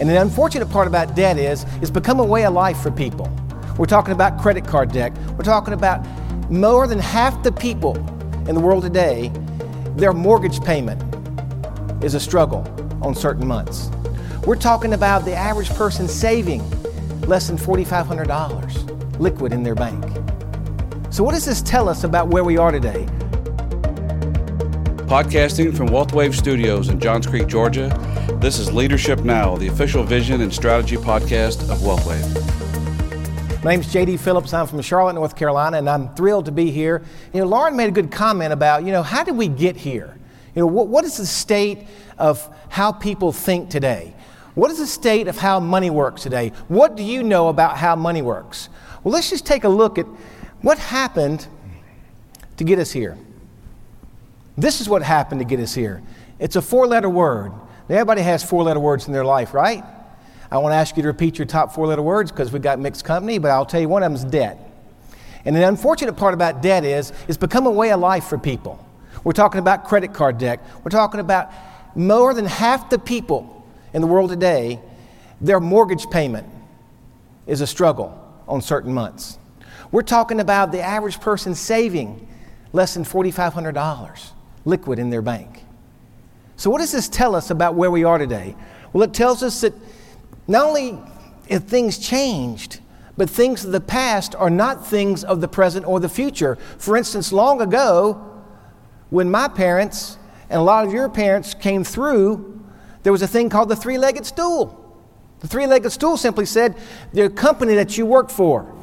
And the unfortunate part about debt is it's become a way of life for people. We're talking about credit card debt. We're talking about more than half the people in the world today, their mortgage payment is a struggle on certain months. We're talking about the average person saving less than $4,500 liquid in their bank. So, what does this tell us about where we are today? Podcasting from WealthWave Studios in Johns Creek, Georgia, this is Leadership Now, the official vision and strategy podcast of WealthWave. My name is JD Phillips. I'm from Charlotte, North Carolina, and I'm thrilled to be here. You know, Lauren made a good comment about, you know, how did we get here? You know, what, what is the state of how people think today? What is the state of how money works today? What do you know about how money works? Well, let's just take a look at what happened to get us here. This is what happened to get us here. It's a four letter word. Everybody has four letter words in their life, right? I want to ask you to repeat your top four letter words because we've got mixed company, but I'll tell you one of them is debt. And the unfortunate part about debt is it's become a way of life for people. We're talking about credit card debt. We're talking about more than half the people in the world today, their mortgage payment is a struggle on certain months. We're talking about the average person saving less than $4,500 liquid in their bank. So, what does this tell us about where we are today? Well, it tells us that not only have things changed, but things of the past are not things of the present or the future. For instance, long ago, when my parents and a lot of your parents came through, there was a thing called the three legged stool. The three legged stool simply said the company that you work for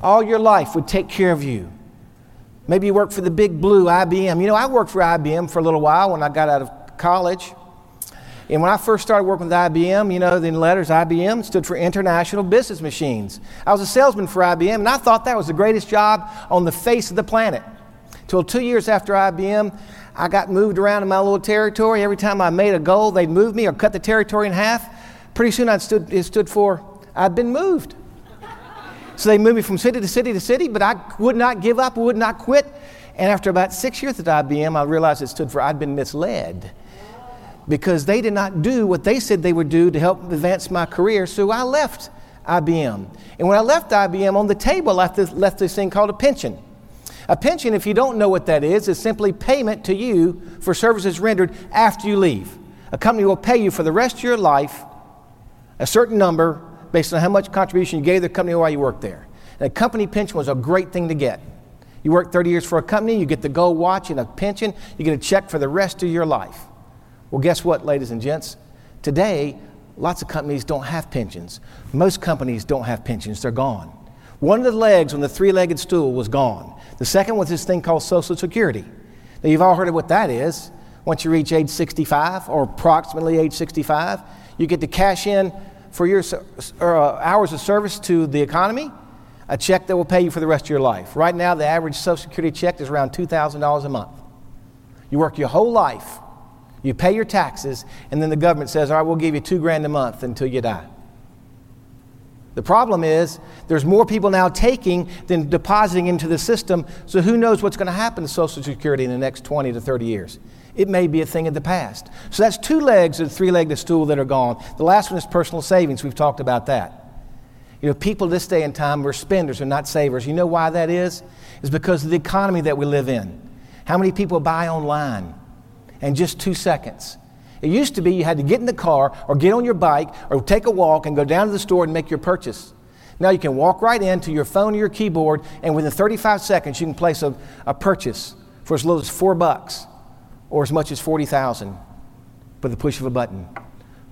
all your life would take care of you. Maybe you work for the big blue IBM. You know, I worked for IBM for a little while when I got out of college. And when I first started working with IBM, you know, the letters IBM stood for International Business Machines. I was a salesman for IBM, and I thought that was the greatest job on the face of the planet. Till two years after IBM, I got moved around in my little territory. Every time I made a goal, they'd move me or cut the territory in half. Pretty soon I'd stood, it stood for I'd been moved. So they moved me from city to city to city, but I would not give up, would not quit. And after about six years at IBM, I realized it stood for I'd been misled because they did not do what they said they would do to help advance my career. So I left IBM. And when I left IBM, on the table, I left this, thing called a pension. A pension, if you don't know what that is, is simply payment to you for services rendered after you leave. A company will pay you for the rest of your life a certain number based on how much contribution you gave the company while you worked there. And a company pension was a great thing to get. You work 30 years for a company, you get the gold watch and a pension, you get a check for the rest of your life. Well, guess what, ladies and gents? Today, lots of companies don't have pensions. Most companies don't have pensions, they're gone. One of the legs on the three legged stool was gone. The second was this thing called Social Security. Now, you've all heard of what that is. Once you reach age 65, or approximately age 65, you get to cash in for your uh, hours of service to the economy, a check that will pay you for the rest of your life. Right now, the average Social Security check is around $2,000 a month. You work your whole life, you pay your taxes, and then the government says, All right, we'll give you two grand a month until you die. The problem is there's more people now taking than depositing into the system, so who knows what's going to happen to Social Security in the next 20 to 30 years. It may be a thing of the past. So that's two legs of the three legged stool that are gone. The last one is personal savings. We've talked about that. You know, people this day and time are spenders and not savers. You know why that is? It's because of the economy that we live in. How many people buy online in just two seconds? It used to be you had to get in the car or get on your bike or take a walk and go down to the store and make your purchase. Now you can walk right into your phone or your keyboard, and within 35 seconds, you can place a, a purchase for as little as four bucks or as much as 40,000 with the push of a button.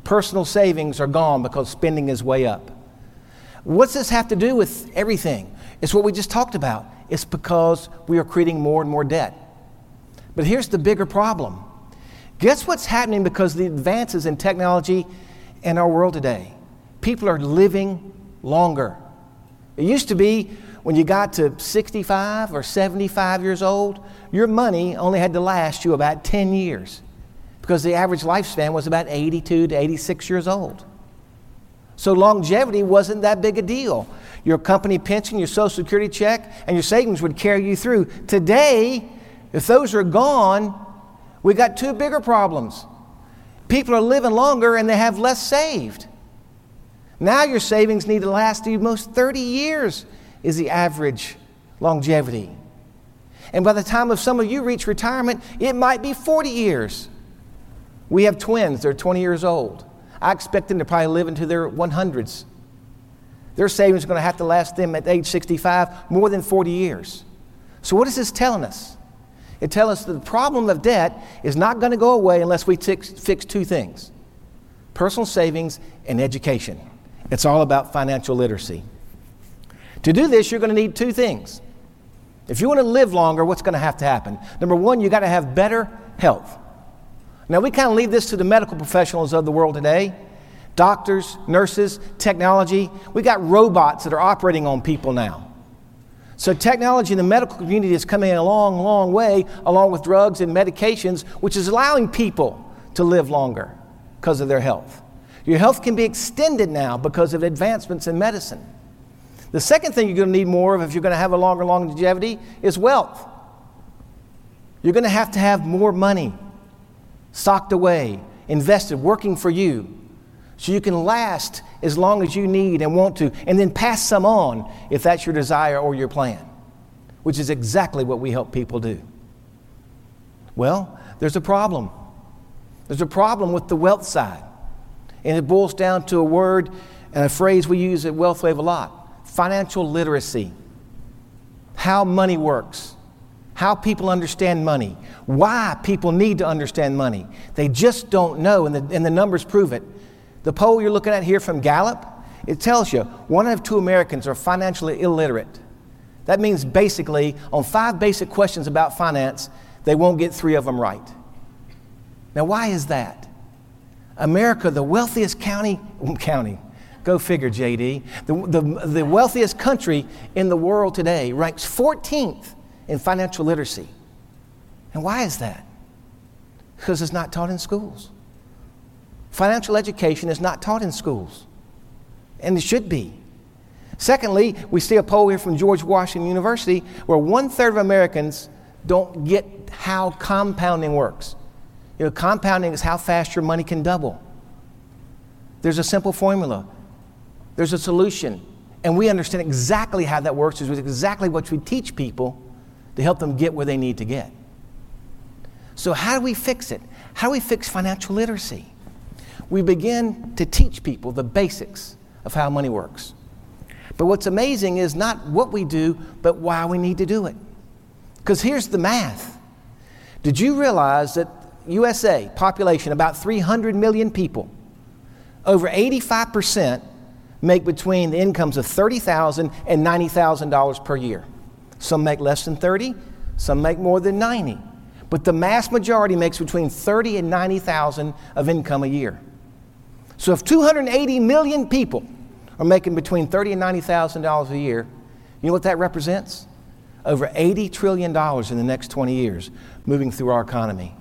Personal savings are gone because spending is way up. What's this have to do with everything? It's what we just talked about. It's because we are creating more and more debt. But here's the bigger problem. Guess what's happening because the advances in technology in our world today? People are living longer. It used to be when you got to 65 or 75 years old, your money only had to last you about 10 years because the average lifespan was about 82 to 86 years old. So longevity wasn't that big a deal. Your company pension, your social security check, and your savings would carry you through. Today, if those are gone, we got two bigger problems. People are living longer and they have less saved. Now your savings need to last you most 30 years is the average longevity. And by the time of some of you reach retirement, it might be 40 years. We have twins, they're 20 years old. I expect them to probably live into their 100s. Their savings are going to have to last them at age 65 more than 40 years. So, what is this telling us? It tells us that the problem of debt is not going to go away unless we fix, fix two things personal savings and education. It's all about financial literacy. To do this, you're going to need two things. If you want to live longer, what's going to have to happen? Number one, you got to have better health. Now, we kind of leave this to the medical professionals of the world today doctors, nurses, technology. We got robots that are operating on people now. So, technology in the medical community is coming a long, long way, along with drugs and medications, which is allowing people to live longer because of their health. Your health can be extended now because of advancements in medicine. The second thing you're going to need more of if you're going to have a longer longevity is wealth. You're going to have to have more money socked away, invested, working for you, so you can last as long as you need and want to, and then pass some on if that's your desire or your plan, which is exactly what we help people do. Well, there's a problem. There's a problem with the wealth side. And it boils down to a word and a phrase we use at WealthWave a lot financial literacy. How money works, how people understand money, why people need to understand money. They just don't know, and the, and the numbers prove it. The poll you're looking at here from Gallup, it tells you one out of two Americans are financially illiterate. That means basically, on five basic questions about finance, they won't get three of them right. Now, why is that? America, the wealthiest county, county, go figure, JD, the, the, the wealthiest country in the world today ranks 14th in financial literacy. And why is that? Because it's not taught in schools. Financial education is not taught in schools, and it should be. Secondly, we see a poll here from George Washington University where one third of Americans don't get how compounding works. You know, compounding is how fast your money can double. There's a simple formula, there's a solution, and we understand exactly how that works, is exactly what we teach people to help them get where they need to get. So, how do we fix it? How do we fix financial literacy? we begin to teach people the basics of how money works. But what's amazing is not what we do, but why we need to do it. Because here's the math. Did you realize that USA population about 300 million people, over 85% make between the incomes of $30,000 and $90,000 per year. Some make less than 30, some make more than 90. But the mass majority makes between 30 and 90,000 of income a year. So if 280 million people are making between 30 and $90,000 a year, you know what that represents? Over $80 trillion in the next 20 years moving through our economy.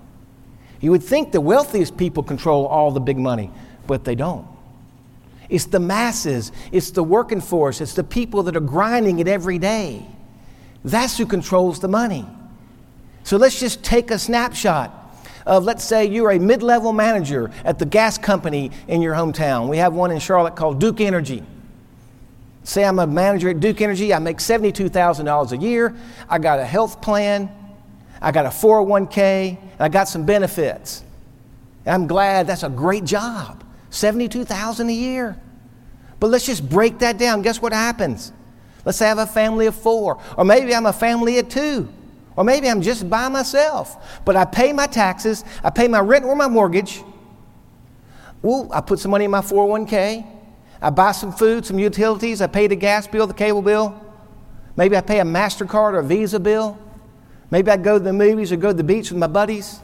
You would think the wealthiest people control all the big money, but they don't. It's the masses, it's the working force, it's the people that are grinding it every day. That's who controls the money. So let's just take a snapshot of, let's say, you're a mid level manager at the gas company in your hometown. We have one in Charlotte called Duke Energy. Say I'm a manager at Duke Energy, I make $72,000 a year, I got a health plan, I got a 401k, I got some benefits. I'm glad that's a great job. 72,000 a year. But let's just break that down. Guess what happens? Let's say I have a family of 4 or maybe I'm a family of 2. Or maybe I'm just by myself, but I pay my taxes, I pay my rent or my mortgage. Ooh, I put some money in my 401k. I buy some food, some utilities. I pay the gas bill, the cable bill. Maybe I pay a MasterCard or a Visa bill. Maybe I go to the movies or go to the beach with my buddies.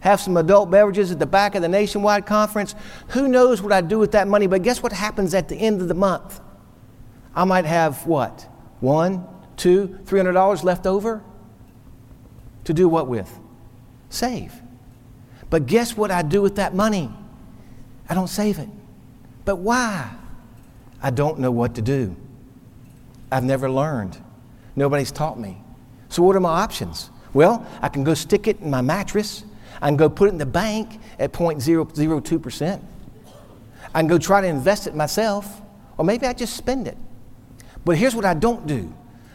Have some adult beverages at the back of the nationwide conference. Who knows what I do with that money? But guess what happens at the end of the month? I might have what? One, two, three hundred dollars left over. To do what with? Save. But guess what I do with that money? I don't save it. But why? I don't know what to do. I've never learned. Nobody's taught me. So, what are my options? Well, I can go stick it in my mattress. I can go put it in the bank at 0.002%. I can go try to invest it myself, or maybe I just spend it. But here's what I don't do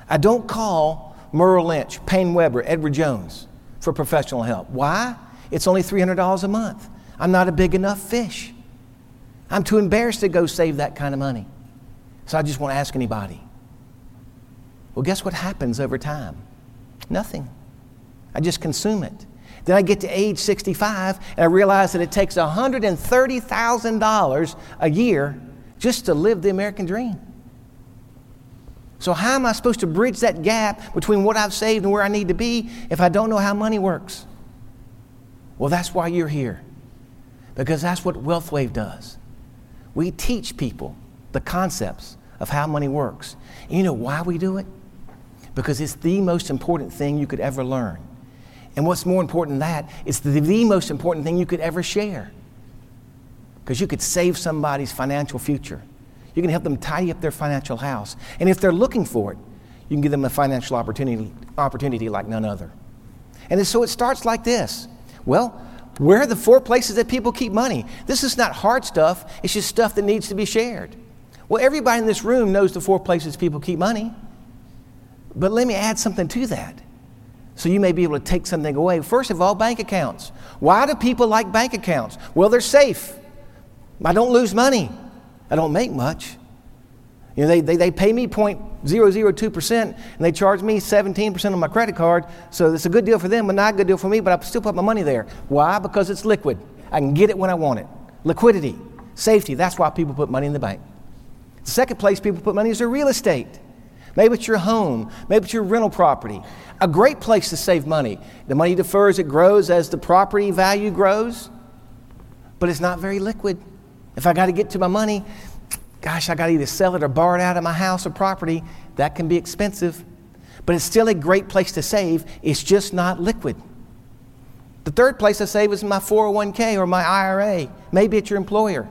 I don't call Merrill Lynch, Paine Webber, Edward Jones for professional help. Why? It's only $300 a month. I'm not a big enough fish. I'm too embarrassed to go save that kind of money. So I just won't ask anybody. Well, guess what happens over time? Nothing. I just consume it. Then I get to age 65 and I realize that it takes $130,000 a year just to live the American dream. So, how am I supposed to bridge that gap between what I've saved and where I need to be if I don't know how money works? Well, that's why you're here, because that's what WealthWave does. We teach people the concepts of how money works. And you know why we do it? Because it's the most important thing you could ever learn. And what's more important than that, it's the, the most important thing you could ever share. Because you could save somebody's financial future. You can help them tidy up their financial house. And if they're looking for it, you can give them a financial opportunity, opportunity like none other. And so it starts like this. Well, where are the four places that people keep money? This is not hard stuff, it's just stuff that needs to be shared. Well, everybody in this room knows the four places people keep money. But let me add something to that. So you may be able to take something away. First of all, bank accounts. Why do people like bank accounts? Well, they're safe. I don't lose money. I don't make much. You know, they, they, they pay me 0.002% and they charge me 17% on my credit card. So it's a good deal for them, but not a good deal for me, but I still put my money there. Why? Because it's liquid. I can get it when I want it. Liquidity, safety, that's why people put money in the bank. The second place people put money is their real estate. Maybe it's your home, maybe it's your rental property. A great place to save money. The money defers, it grows as the property value grows, but it's not very liquid. If I got to get to my money, gosh, I got to either sell it or borrow it out of my house or property. That can be expensive, but it's still a great place to save. It's just not liquid. The third place I save is my 401k or my IRA. Maybe it's your employer.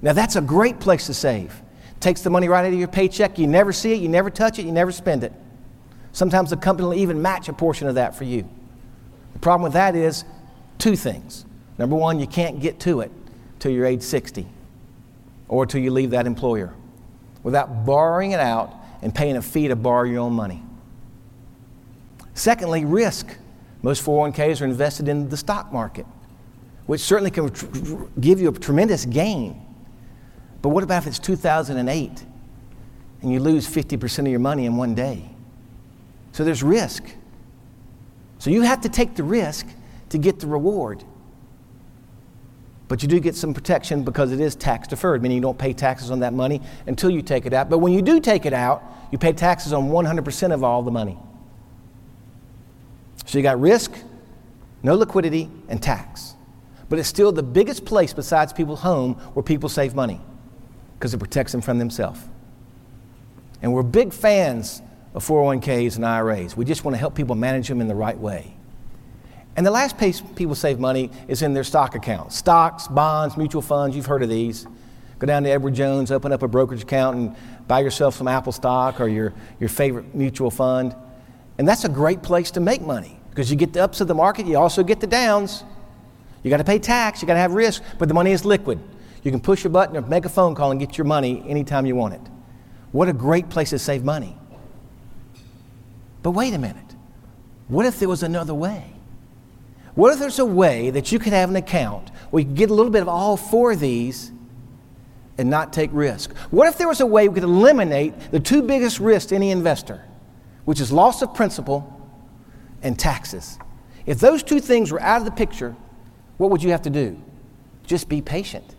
Now, that's a great place to save. Takes the money right out of your paycheck. You never see it, you never touch it, you never spend it. Sometimes the company will even match a portion of that for you. The problem with that is two things. Number one, you can't get to it till you're age 60 or till you leave that employer without borrowing it out and paying a fee to borrow your own money. Secondly, risk. Most 401ks are invested in the stock market, which certainly can tr- give you a tremendous gain. But what about if it's 2008 and you lose 50% of your money in one day? So there's risk. So you have to take the risk to get the reward. But you do get some protection because it is tax deferred, meaning you don't pay taxes on that money until you take it out. But when you do take it out, you pay taxes on 100% of all the money. So you got risk, no liquidity, and tax. But it's still the biggest place besides people's home where people save money because it protects them from themselves. And we're big fans of 401ks and IRAs. We just want to help people manage them in the right way. And the last place people save money is in their stock accounts stocks, bonds, mutual funds. You've heard of these. Go down to Edward Jones, open up a brokerage account, and buy yourself some Apple stock or your, your favorite mutual fund. And that's a great place to make money because you get the ups of the market, you also get the downs. You got to pay tax, you got to have risk, but the money is liquid. You can push a button or make a phone call and get your money anytime you want it. What a great place to save money. But wait a minute. What if there was another way? What if there's a way that you could have an account where you could get a little bit of all four of these and not take risk? What if there was a way we could eliminate the two biggest risks to any investor, which is loss of principal and taxes? If those two things were out of the picture, what would you have to do? Just be patient.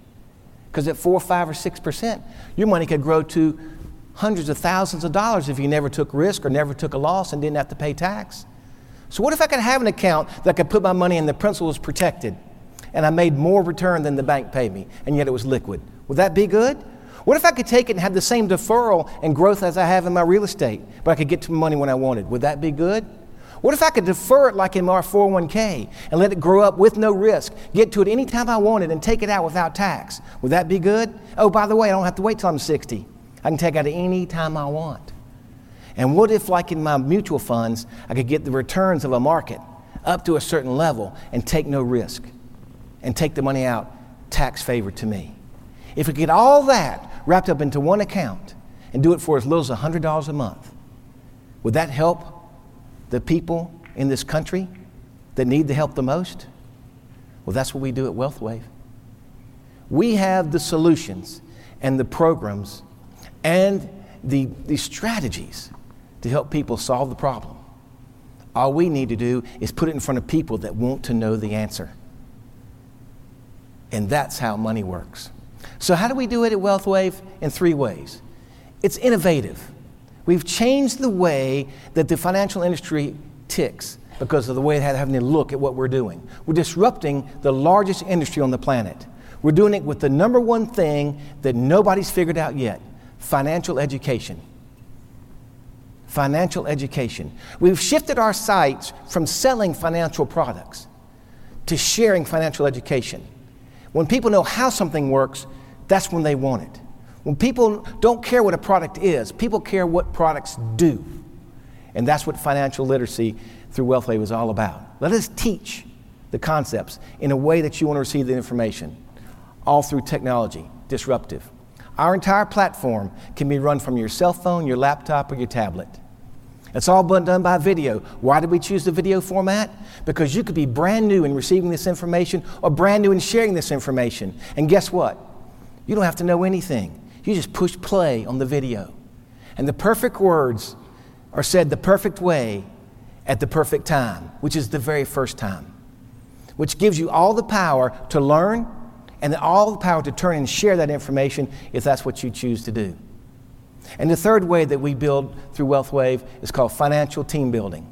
Because at four, five, or six percent, your money could grow to hundreds of thousands of dollars if you never took risk or never took a loss and didn't have to pay tax. So, what if I could have an account that I could put my money in, the principal was protected, and I made more return than the bank paid me, and yet it was liquid? Would that be good? What if I could take it and have the same deferral and growth as I have in my real estate, but I could get to my money when I wanted? Would that be good? What if I could defer it like in our 401k and let it grow up with no risk, get to it anytime I wanted, and take it out without tax? Would that be good? Oh, by the way, I don't have to wait till I'm 60. I can take it out any time I want. And what if, like in my mutual funds, I could get the returns of a market up to a certain level and take no risk and take the money out tax favored to me? If we could get all that wrapped up into one account and do it for as little as $100 a month, would that help the people in this country that need the help the most? Well, that's what we do at WealthWave. We have the solutions and the programs and the, the strategies to help people solve the problem. All we need to do is put it in front of people that want to know the answer. And that's how money works. So, how do we do it at WealthWave? In three ways. It's innovative. We've changed the way that the financial industry ticks because of the way it had having to look at what we're doing. We're disrupting the largest industry on the planet. We're doing it with the number one thing that nobody's figured out yet financial education. Financial education. We've shifted our sights from selling financial products to sharing financial education. When people know how something works, that's when they want it. When people don't care what a product is, people care what products do. And that's what financial literacy through WealthWave is all about. Let us teach the concepts in a way that you want to receive the information, all through technology, disruptive. Our entire platform can be run from your cell phone, your laptop, or your tablet. It's all done by video. Why did we choose the video format? Because you could be brand new in receiving this information or brand new in sharing this information. And guess what? You don't have to know anything. You just push play on the video. And the perfect words are said the perfect way at the perfect time, which is the very first time, which gives you all the power to learn and all the power to turn and share that information if that's what you choose to do. And the third way that we build through WealthWave is called financial team building.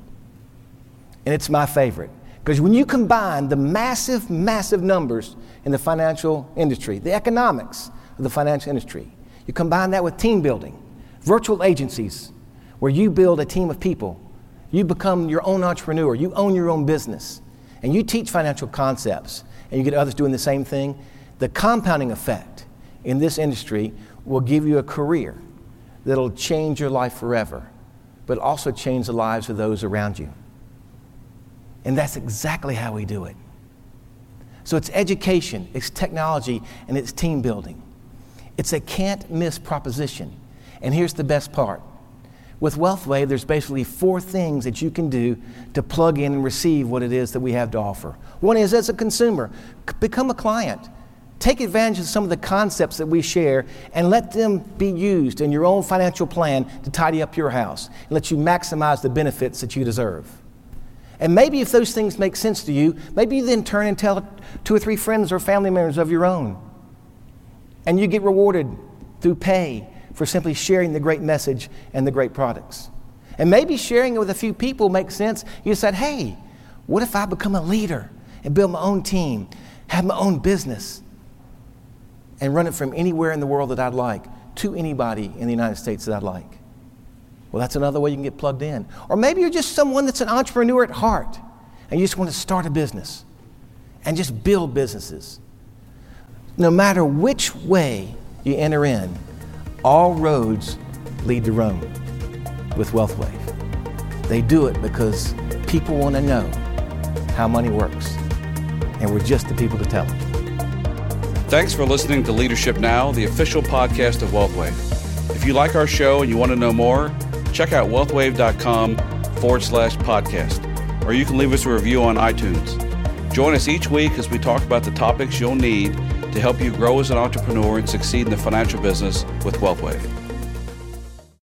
And it's my favorite. Because when you combine the massive, massive numbers in the financial industry, the economics of the financial industry, you combine that with team building, virtual agencies, where you build a team of people. You become your own entrepreneur, you own your own business, and you teach financial concepts, and you get others doing the same thing. The compounding effect in this industry will give you a career that'll change your life forever, but also change the lives of those around you. And that's exactly how we do it. So it's education, it's technology, and it's team building. It's a can't miss proposition. And here's the best part with WealthWave, there's basically four things that you can do to plug in and receive what it is that we have to offer. One is as a consumer, become a client. Take advantage of some of the concepts that we share and let them be used in your own financial plan to tidy up your house and let you maximize the benefits that you deserve. And maybe if those things make sense to you, maybe you then turn and tell two or three friends or family members of your own. And you get rewarded through pay for simply sharing the great message and the great products. And maybe sharing it with a few people makes sense. You said, hey, what if I become a leader and build my own team, have my own business, and run it from anywhere in the world that I'd like to anybody in the United States that I'd like? Well, that's another way you can get plugged in. Or maybe you're just someone that's an entrepreneur at heart and you just want to start a business and just build businesses. No matter which way you enter in, all roads lead to Rome with WealthWave. They do it because people want to know how money works, and we're just the people to tell them. Thanks for listening to Leadership Now, the official podcast of WealthWave. If you like our show and you want to know more, check out wealthwave.com forward slash podcast, or you can leave us a review on iTunes. Join us each week as we talk about the topics you'll need to help you grow as an entrepreneur and succeed in the financial business with WealthWave.